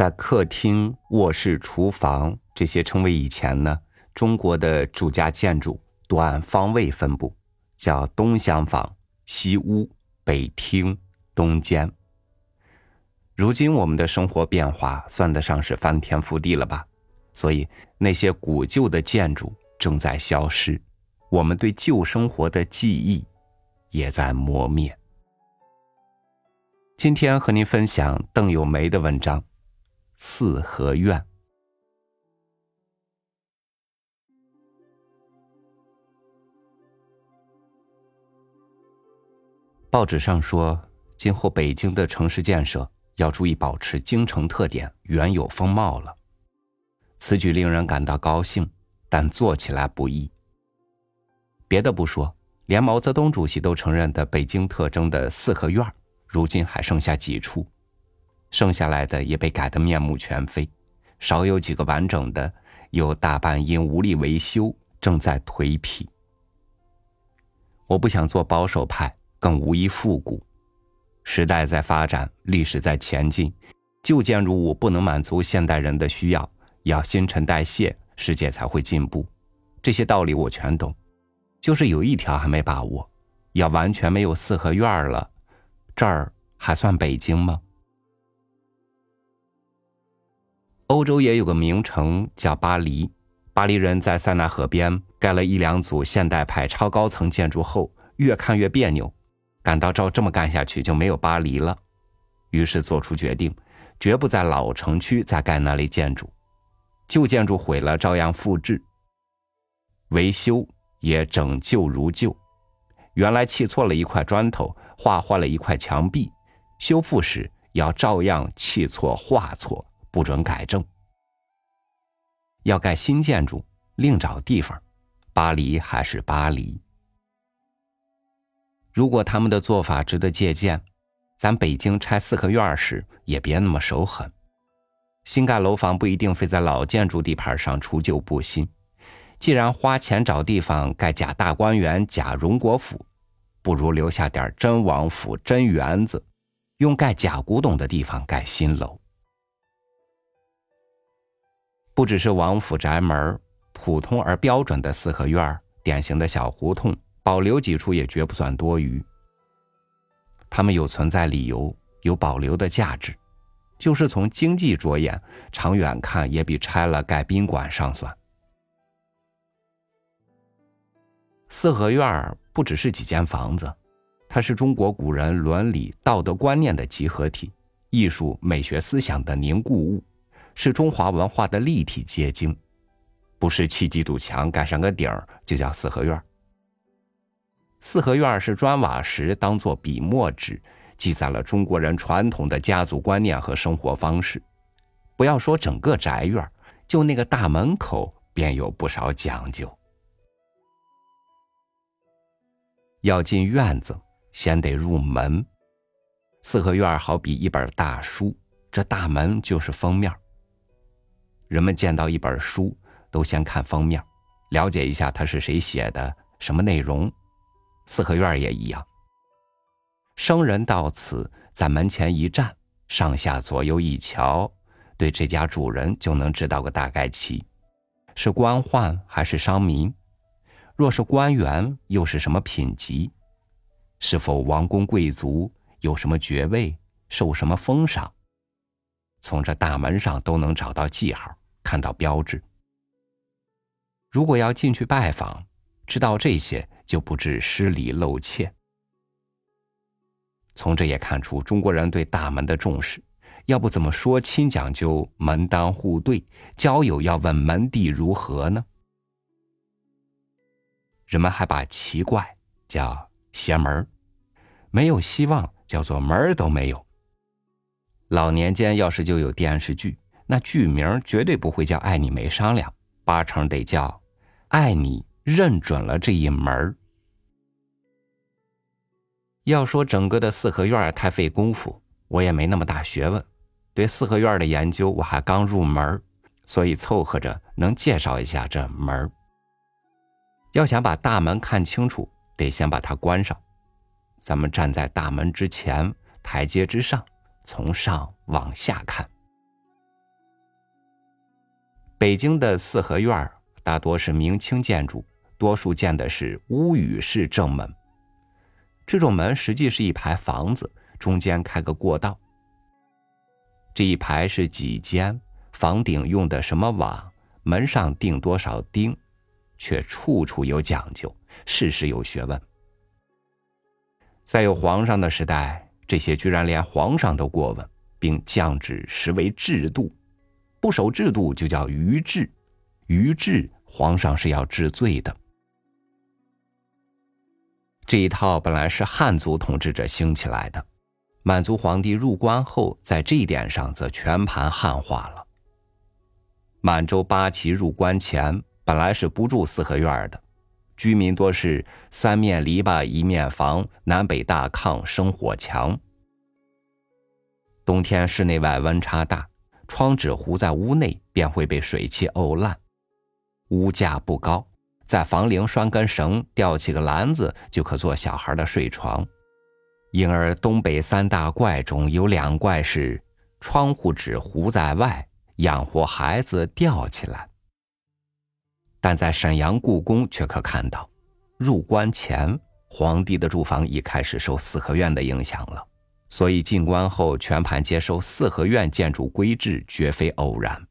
在客厅、卧室、厨房这些称谓以前呢，中国的住家建筑多按方位分布，叫东厢房、西屋、北厅、东间。如今我们的生活变化算得上是翻天覆地了吧？所以那些古旧的建筑正在消失，我们对旧生活的记忆也在磨灭。今天和您分享邓友梅的文章《四合院》。报纸上说，今后北京的城市建设。要注意保持京城特点原有风貌了。此举令人感到高兴，但做起来不易。别的不说，连毛泽东主席都承认的北京特征的四合院，如今还剩下几处，剩下来的也被改得面目全非，少有几个完整的，有大半因无力维修正在颓圮。我不想做保守派，更无一复古。时代在发展，历史在前进，旧建筑物不能满足现代人的需要，要新陈代谢，世界才会进步。这些道理我全懂，就是有一条还没把握：要完全没有四合院了，这儿还算北京吗？欧洲也有个名城叫巴黎，巴黎人在塞纳河边盖了一两组现代派超高层建筑后，越看越别扭。感到照这么干下去就没有巴黎了，于是做出决定，绝不在老城区再盖那类建筑，旧建筑毁了照样复制，维修也整旧如旧，原来砌错了一块砖头，画坏了一块墙壁，修复时要照样砌错画错，不准改正。要盖新建筑，另找地方，巴黎还是巴黎。如果他们的做法值得借鉴，咱北京拆四合院时也别那么手狠。新盖楼房不一定非在老建筑地盘上除旧布新。既然花钱找地方盖假大观园、假荣国府，不如留下点真王府、真园子，用盖假古董的地方盖新楼。不只是王府宅门，普通而标准的四合院，典型的小胡同。保留几处也绝不算多余。他们有存在理由，有保留的价值，就是从经济着眼，长远看也比拆了盖宾馆上算。四合院不只是几间房子，它是中国古人伦理道德观念的集合体，艺术美学思想的凝固物，是中华文化的立体结晶。不是砌几堵墙盖上个顶儿就叫四合院。四合院是砖瓦石当做笔墨纸，记载了中国人传统的家族观念和生活方式。不要说整个宅院，就那个大门口便有不少讲究。要进院子，先得入门。四合院好比一本大书，这大门就是封面。人们见到一本书，都先看封面，了解一下它是谁写的，什么内容。四合院也一样。生人到此，在门前一站，上下左右一瞧，对这家主人就能知道个大概齐：是官宦还是商民？若是官员，又是什么品级？是否王公贵族？有什么爵位？受什么封赏？从这大门上都能找到记号，看到标志。如果要进去拜访，知道这些。就不致失礼漏怯。从这也看出中国人对大门的重视，要不怎么说亲讲究门当户对，交友要问门第如何呢？人们还把奇怪叫邪门儿没有希望叫做门儿都没有。老年间要是就有电视剧，那剧名绝对不会叫“爱你没商量”，八成得叫“爱你认准了这一门儿”。要说整个的四合院太费功夫，我也没那么大学问。对四合院的研究我还刚入门，所以凑合着能介绍一下这门要想把大门看清楚，得先把它关上。咱们站在大门之前，台阶之上，从上往下看，北京的四合院大多是明清建筑，多数建的是屋宇式正门。这种门实际是一排房子，中间开个过道。这一排是几间，房顶用的什么瓦，门上钉多少钉，却处处有讲究，事事有学问。在有皇上的时代，这些居然连皇上都过问，并降旨实为制度。不守制度就叫逾制，逾制皇上是要治罪的。这一套本来是汉族统治者兴起来的，满族皇帝入关后，在这一点上则全盘汉化了。满洲八旗入关前，本来是不住四合院的。居民多是三面篱笆一面房，南北大炕生火墙。冬天室内外温差大，窗纸糊在屋内便会被水汽沤烂。屋架不高，在房棂拴根绳，吊起个篮子就可做小孩的睡床。因而东北三大怪中有两怪是窗户纸糊在外，养活孩子吊起来。但在沈阳故宫却可看到，入关前皇帝的住房已开始受四合院的影响了，所以进关后全盘接收四合院建筑规制绝非偶然。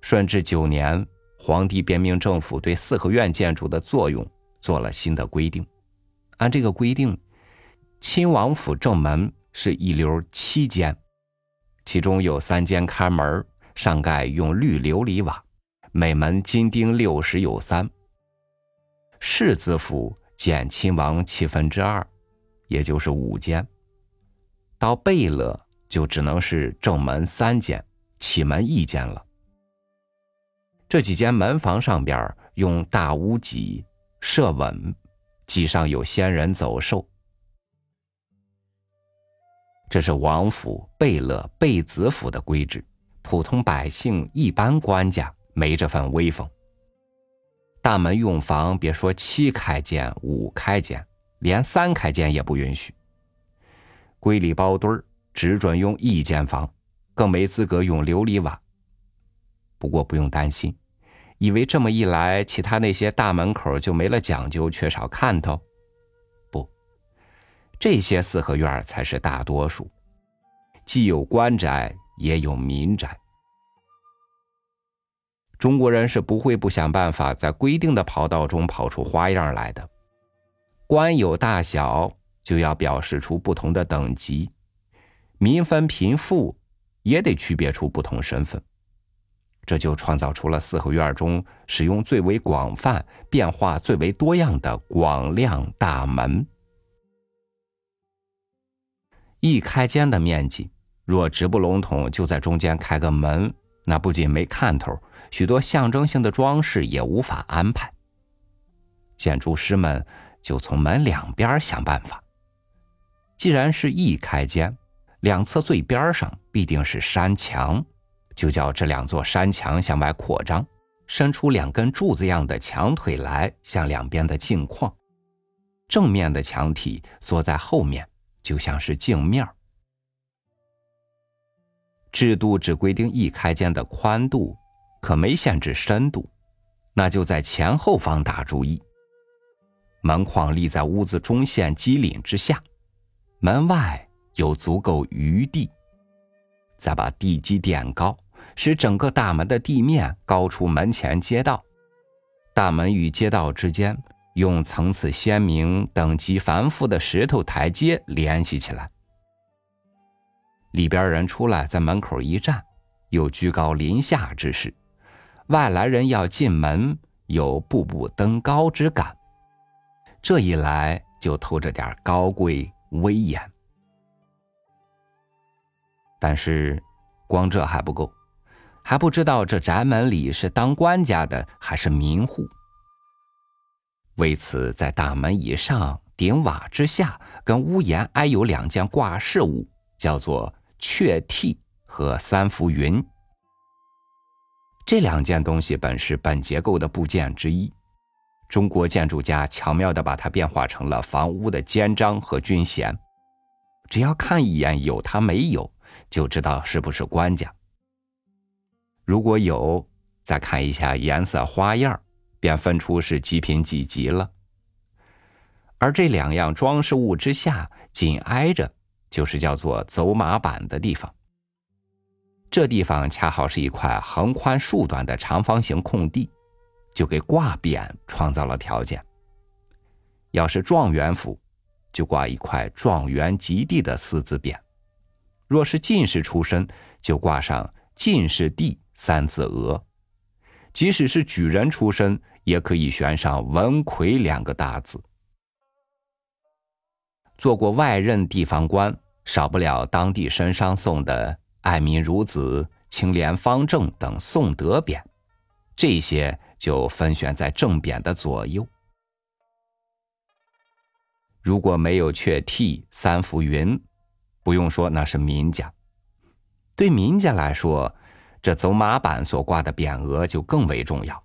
顺治九年，皇帝便命政府对四合院建筑的作用做了新的规定。按这个规定，亲王府正门是一溜七间，其中有三间开门，上盖用绿琉璃瓦。每门金钉六十有三。世子府减亲王七分之二，也就是五间。到贝勒就只能是正门三间，启门一间了。这几间门房上边用大屋脊设稳，脊上有仙人走兽。这是王府、贝勒、贝子府的规制，普通百姓、一般官家。没这份威风。大门用房，别说七开间、五开间，连三开间也不允许。归里包堆儿，只准用一间房，更没资格用琉璃瓦。不过不用担心，以为这么一来，其他那些大门口就没了讲究，缺少看头。不，这些四合院才是大多数，既有官宅，也有民宅。中国人是不会不想办法在规定的跑道中跑出花样来的。官有大小，就要表示出不同的等级；民分贫富，也得区别出不同身份。这就创造出了四合院中使用最为广泛、变化最为多样的广亮大门。一开间的面积，若直不笼统，就在中间开个门，那不仅没看头。许多象征性的装饰也无法安排，建筑师们就从门两边想办法。既然是一开间，两侧最边上必定是山墙，就叫这两座山墙向外扩张，伸出两根柱子样的墙腿来，向两边的镜框。正面的墙体缩在后面，就像是镜面。制度只规定一开间的宽度。可没限制深度，那就在前后方打主意。门框立在屋子中线基岭之下，门外有足够余地，再把地基垫高，使整个大门的地面高出门前街道。大门与街道之间用层次鲜明、等级繁复的石头台阶联系起来。里边人出来，在门口一站，有居高临下之势。外来人要进门，有步步登高之感。这一来就透着点高贵威严。但是，光这还不够，还不知道这宅门里是当官家的还是民户。为此，在大门以上、顶瓦之下，跟屋檐挨有两件挂饰物，叫做雀替和三浮云。这两件东西本是本结构的部件之一，中国建筑家巧妙地把它变化成了房屋的肩章和军衔。只要看一眼有它没有，就知道是不是官家。如果有，再看一下颜色花样，便分出是几品几级了。而这两样装饰物之下，紧挨着就是叫做走马板的地方。这地方恰好是一块横宽竖短的长方形空地，就给挂匾创造了条件。要是状元府，就挂一块“状元及第”的四字匾；若是进士出身，就挂上“进士第”三字额；即使是举人出身，也可以悬上“文魁”两个大字。做过外任地方官，少不了当地绅商送的。爱民如子、清廉方正等颂德匾，这些就分选在正匾的左右。如果没有雀替、三幅云，不用说那是民家。对民家来说，这走马板所挂的匾额就更为重要。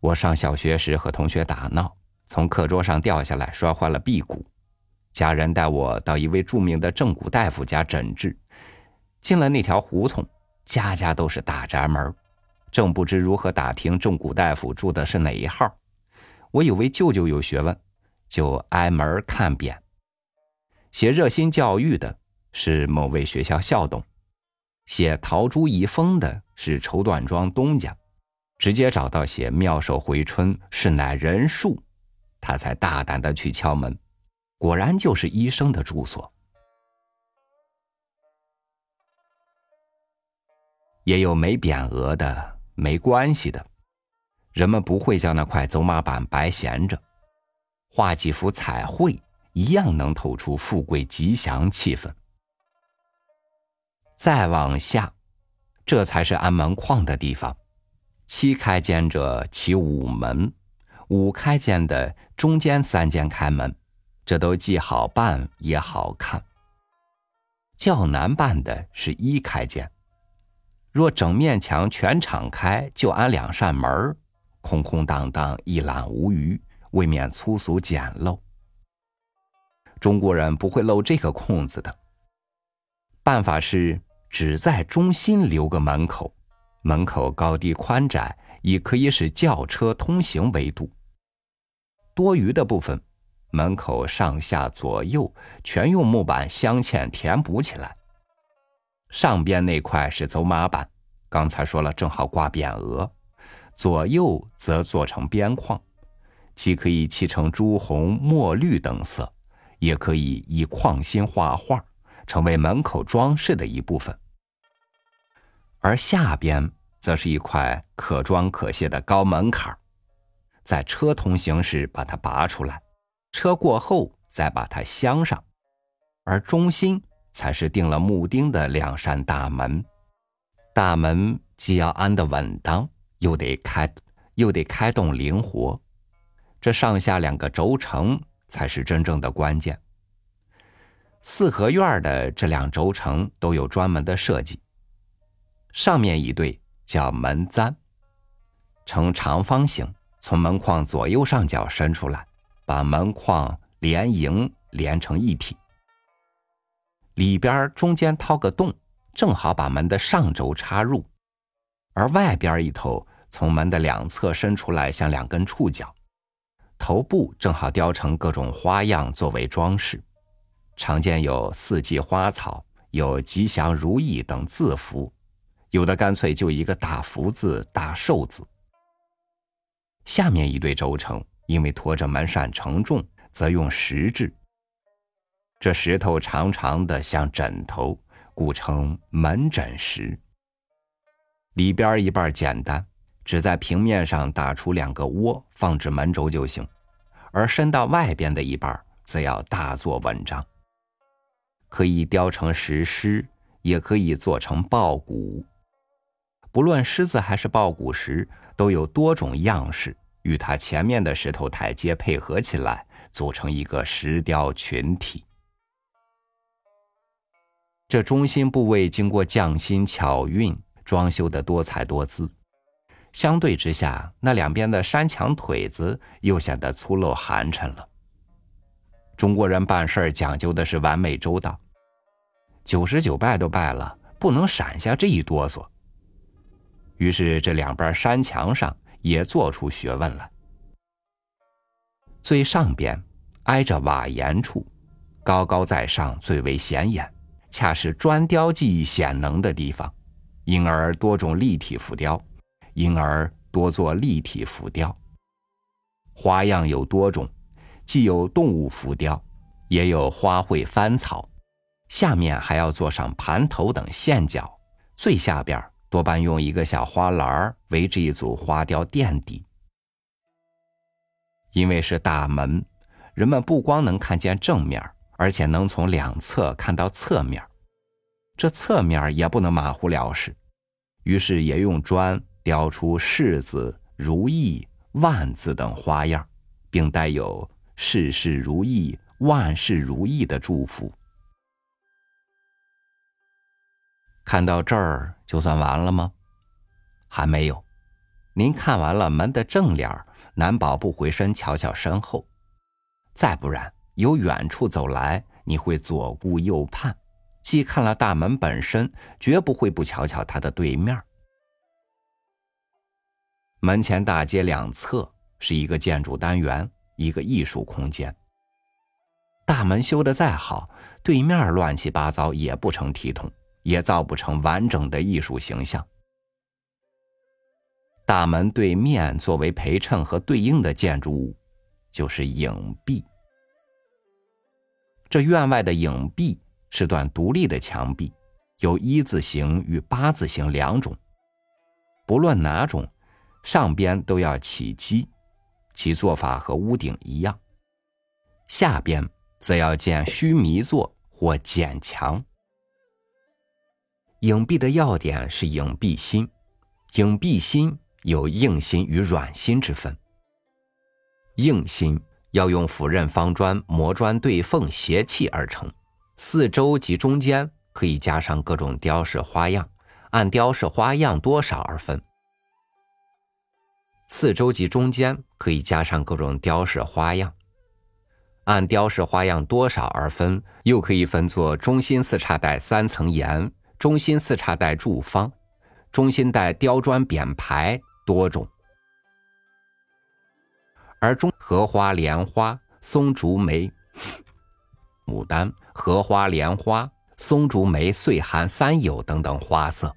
我上小学时和同学打闹，从课桌上掉下来，摔坏了臂骨。家人带我到一位著名的正骨大夫家诊治。进了那条胡同，家家都是大宅门，正不知如何打听正骨大夫住的是哪一号。我以为舅舅有学问，就挨门看匾。写热心教育的是某位学校校董，写桃朱遗风的是绸缎庄东家，直接找到写妙手回春是乃人数，他才大胆的去敲门，果然就是医生的住所。也有没匾额的，没关系的，人们不会叫那块走马板白闲着，画几幅彩绘，一样能透出富贵吉祥气氛。再往下，这才是安门框的地方，七开间者起五门，五开间的中间三间开门，这都既好办也好看。较难办的是一开间。若整面墙全敞开，就安两扇门空空荡荡，一览无余，未免粗俗简陋。中国人不会漏这个空子的。办法是只在中心留个门口，门口高低宽窄以可以使轿车通行为度。多余的部分，门口上下左右全用木板镶嵌填补起来。上边那块是走马板，刚才说了，正好挂匾额；左右则做成边框，既可以漆成朱红、墨绿等色，也可以以框心画画，成为门口装饰的一部分。而下边则是一块可装可卸的高门槛在车通行时把它拔出来，车过后再把它镶上，而中心。才是钉了木钉的两扇大门，大门既要安得稳当，又得开，又得开动灵活。这上下两个轴承才是真正的关键。四合院的这两轴承都有专门的设计，上面一对叫门簪，呈长方形，从门框左右上角伸出来，把门框连营连成一体。里边中间掏个洞，正好把门的上轴插入；而外边一头从门的两侧伸出来，像两根触角。头部正好雕成各种花样作为装饰，常见有四季花草、有吉祥如意等字符，有的干脆就一个大福字、大寿字。下面一对轴承，因为驮着门扇承重，则用石制。这石头长长的像枕头，故称门枕石。里边一半简单，只在平面上打出两个窝，放置门轴就行；而伸到外边的一半，则要大做文章。可以雕成石狮，也可以做成豹骨。不论狮子还是豹骨石，都有多种样式，与它前面的石头台阶配合起来，组成一个石雕群体。这中心部位经过匠心巧运，装修的多彩多姿。相对之下，那两边的山墙腿子又显得粗陋寒碜了。中国人办事儿讲究的是完美周到，九十九拜都拜了，不能闪下这一哆嗦。于是这两边山墙上也做出学问来。最上边挨着瓦檐处，高高在上，最为显眼，恰是砖雕技艺显能的地方，因而多种立体浮雕，因而多做立体浮雕。花样有多种，既有动物浮雕，也有花卉翻草，下面还要做上盘头等线脚，最下边多半用一个小花篮围着一组花雕垫底。因为是大门，人们不光能看见正面，而且能从两侧看到侧面。这侧面也不能马虎了事，于是也用砖雕出柿子、如意、万字等花样，并带有“事事如意、万事如意”的祝福。看到这儿就算完了吗？还没有。您看完了门的正脸难保不回身瞧瞧身后，再不然由远处走来，你会左顾右盼，既看了大门本身，绝不会不瞧瞧它的对面。门前大街两侧是一个建筑单元，一个艺术空间。大门修得再好，对面乱七八糟也不成体统，也造不成完整的艺术形象。大门对面作为陪衬和对应的建筑物，就是影壁。这院外的影壁是段独立的墙壁，有一字形与八字形两种。不论哪种，上边都要起基，其做法和屋顶一样；下边则要建须弥座或剪墙。影壁的要点是影壁心，影壁心。有硬心与软心之分。硬心要用斧刃方砖磨砖对缝斜砌而成，四周及中间可以加上各种雕饰花样，按雕饰花样多少而分。四周及中间可以加上各种雕饰花样，按雕饰花样多少而分，又可以分作中心四叉带三层檐、中心四叉带柱方、中心带雕砖匾牌。多种，而中荷花、莲花、松竹梅、牡丹、荷花、莲花、松竹梅、岁寒、三友等等花色。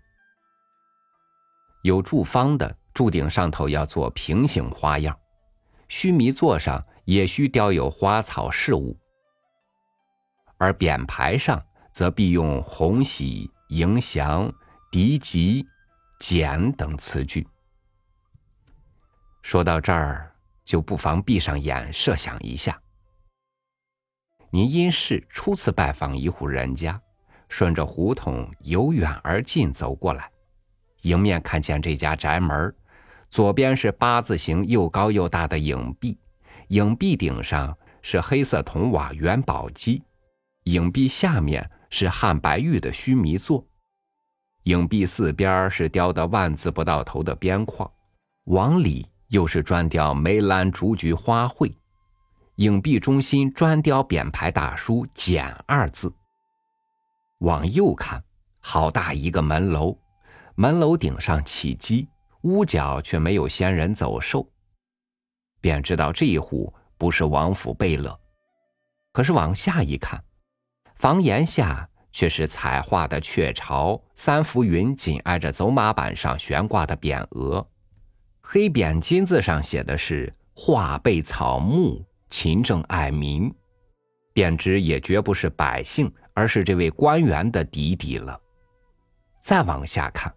有柱方的柱顶上头要做平行花样，须弥座上也需雕有花草事物，而匾牌上则必用红喜、迎祥、敌吉、简等词句。说到这儿，就不妨闭上眼，设想一下：您因事初次拜访一户人家，顺着胡同由远而近走过来，迎面看见这家宅门，左边是八字形又高又大的影壁，影壁顶上是黑色铜瓦元宝基，影壁下面是汉白玉的须弥座，影壁四边是雕的万字不到头的边框，往里。又是砖雕梅兰竹菊花卉，影壁中心砖雕匾牌大书“简”二字。往右看，好大一个门楼，门楼顶上起鸡，屋角却没有仙人走兽，便知道这一户不是王府贝勒。可是往下一看，房檐下却是彩画的雀巢，三浮云紧挨着走马板上悬挂的匾额。黑匾金字上写的是“画背草木，勤政爱民”，便知也绝不是百姓，而是这位官员的底底了。再往下看，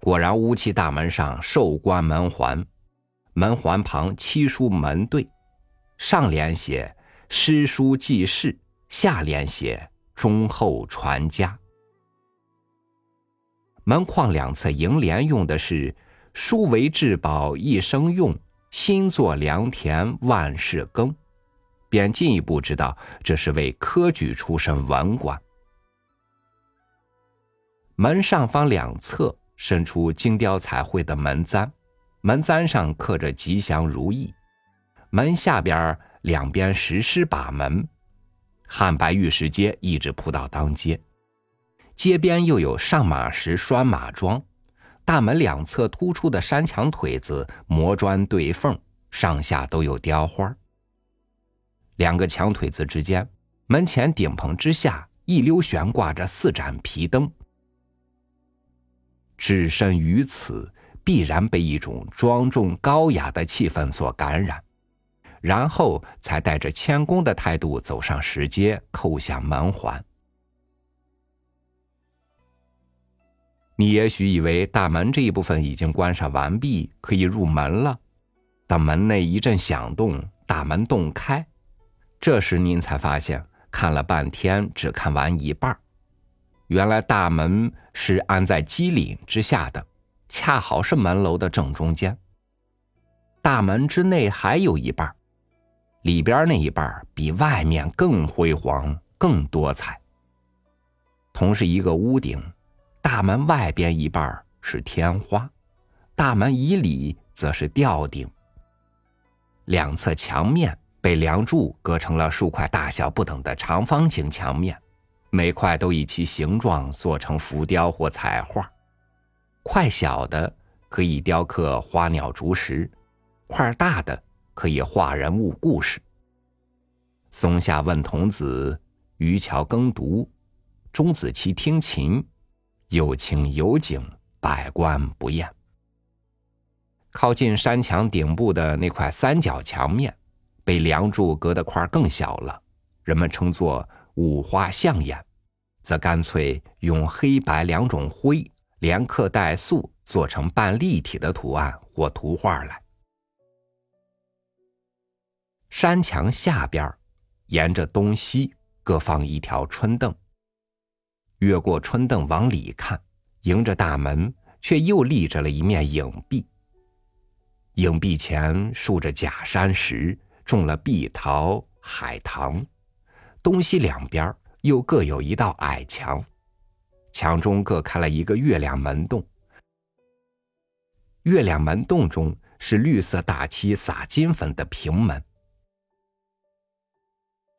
果然乌漆大门上寿官门环，门环旁七书门对，上联写“诗书记事”，下联写“忠厚传家”。门框两侧楹联用的是。书为至宝一生用，心作良田万事耕，便进一步知道这是位科举出身文官。门上方两侧伸出精雕彩绘的门簪，门簪上刻着吉祥如意。门下边两边石狮把门，汉白玉石阶一直铺到当街，街边又有上马石拴马桩。大门两侧突出的山墙腿子磨砖对缝，上下都有雕花。两个墙腿子之间，门前顶棚之下一溜悬挂着四盏皮灯。置身于此，必然被一种庄重高雅的气氛所感染，然后才带着谦恭的态度走上石阶，叩响门环。你也许以为大门这一部分已经关上完毕，可以入门了。但门内一阵响动，大门洞开，这时您才发现，看了半天只看完一半。原来大门是安在基岭之下的，恰好是门楼的正中间。大门之内还有一半，里边那一半比外面更辉煌、更多彩。同是一个屋顶。大门外边一半是天花，大门以里则是吊顶。两侧墙面被梁柱隔成了数块大小不等的长方形墙面，每块都以其形状做成浮雕或彩画。块小的可以雕刻花鸟竹石，块大的可以画人物故事。松下问童子，渔樵耕读，钟子期听琴。有情有景，百观不厌。靠近山墙顶部的那块三角墙面，被梁柱隔的块更小了，人们称作五花象眼，则干脆用黑白两种灰连刻带塑做成半立体的图案或图画来。山墙下边，沿着东西各放一条春凳。越过春凳往里看，迎着大门，却又立着了一面影壁。影壁前竖着假山石，种了碧桃、海棠，东西两边又各有一道矮墙，墙中各开了一个月亮门洞。月亮门洞中是绿色大漆撒金粉的平门。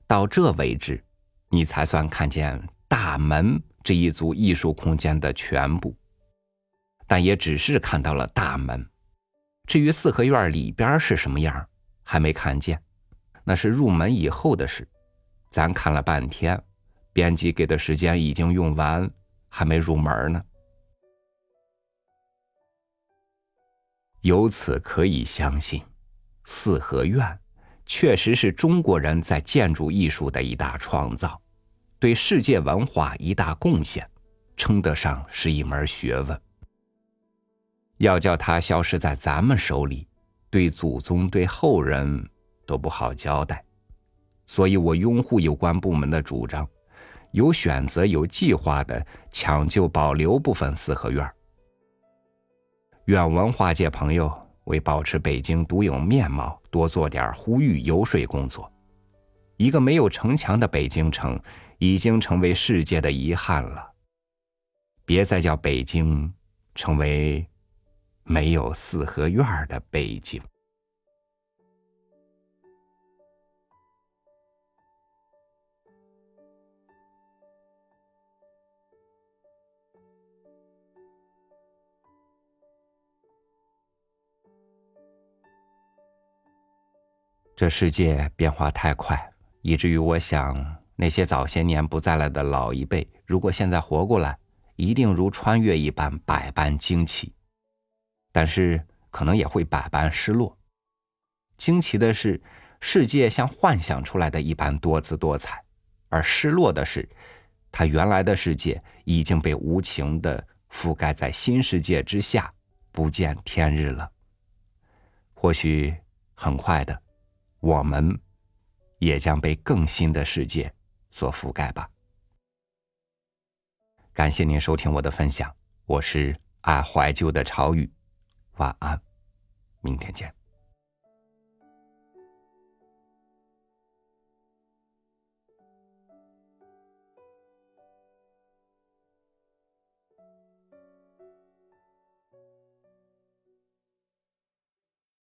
到这为止，你才算看见。大门这一组艺术空间的全部，但也只是看到了大门。至于四合院里边是什么样，还没看见，那是入门以后的事。咱看了半天，编辑给的时间已经用完，还没入门呢。由此可以相信，四合院确实是中国人在建筑艺术的一大创造。对世界文化一大贡献，称得上是一门学问。要叫它消失在咱们手里，对祖宗对后人都不好交代。所以我拥护有关部门的主张，有选择、有计划的抢救保留部分四合院。愿文化界朋友为保持北京独有面貌，多做点呼吁游说工作。一个没有城墙的北京城。已经成为世界的遗憾了。别再叫北京成为没有四合院的北京。这世界变化太快，以至于我想。那些早些年不在了的老一辈，如果现在活过来，一定如穿越一般百般惊奇，但是可能也会百般失落。惊奇的是，世界像幻想出来的一般多姿多彩；而失落的是，他原来的世界已经被无情的覆盖在新世界之下，不见天日了。或许很快的，我们也将被更新的世界。所覆盖吧。感谢您收听我的分享，我是爱怀旧的朝雨，晚安，明天见。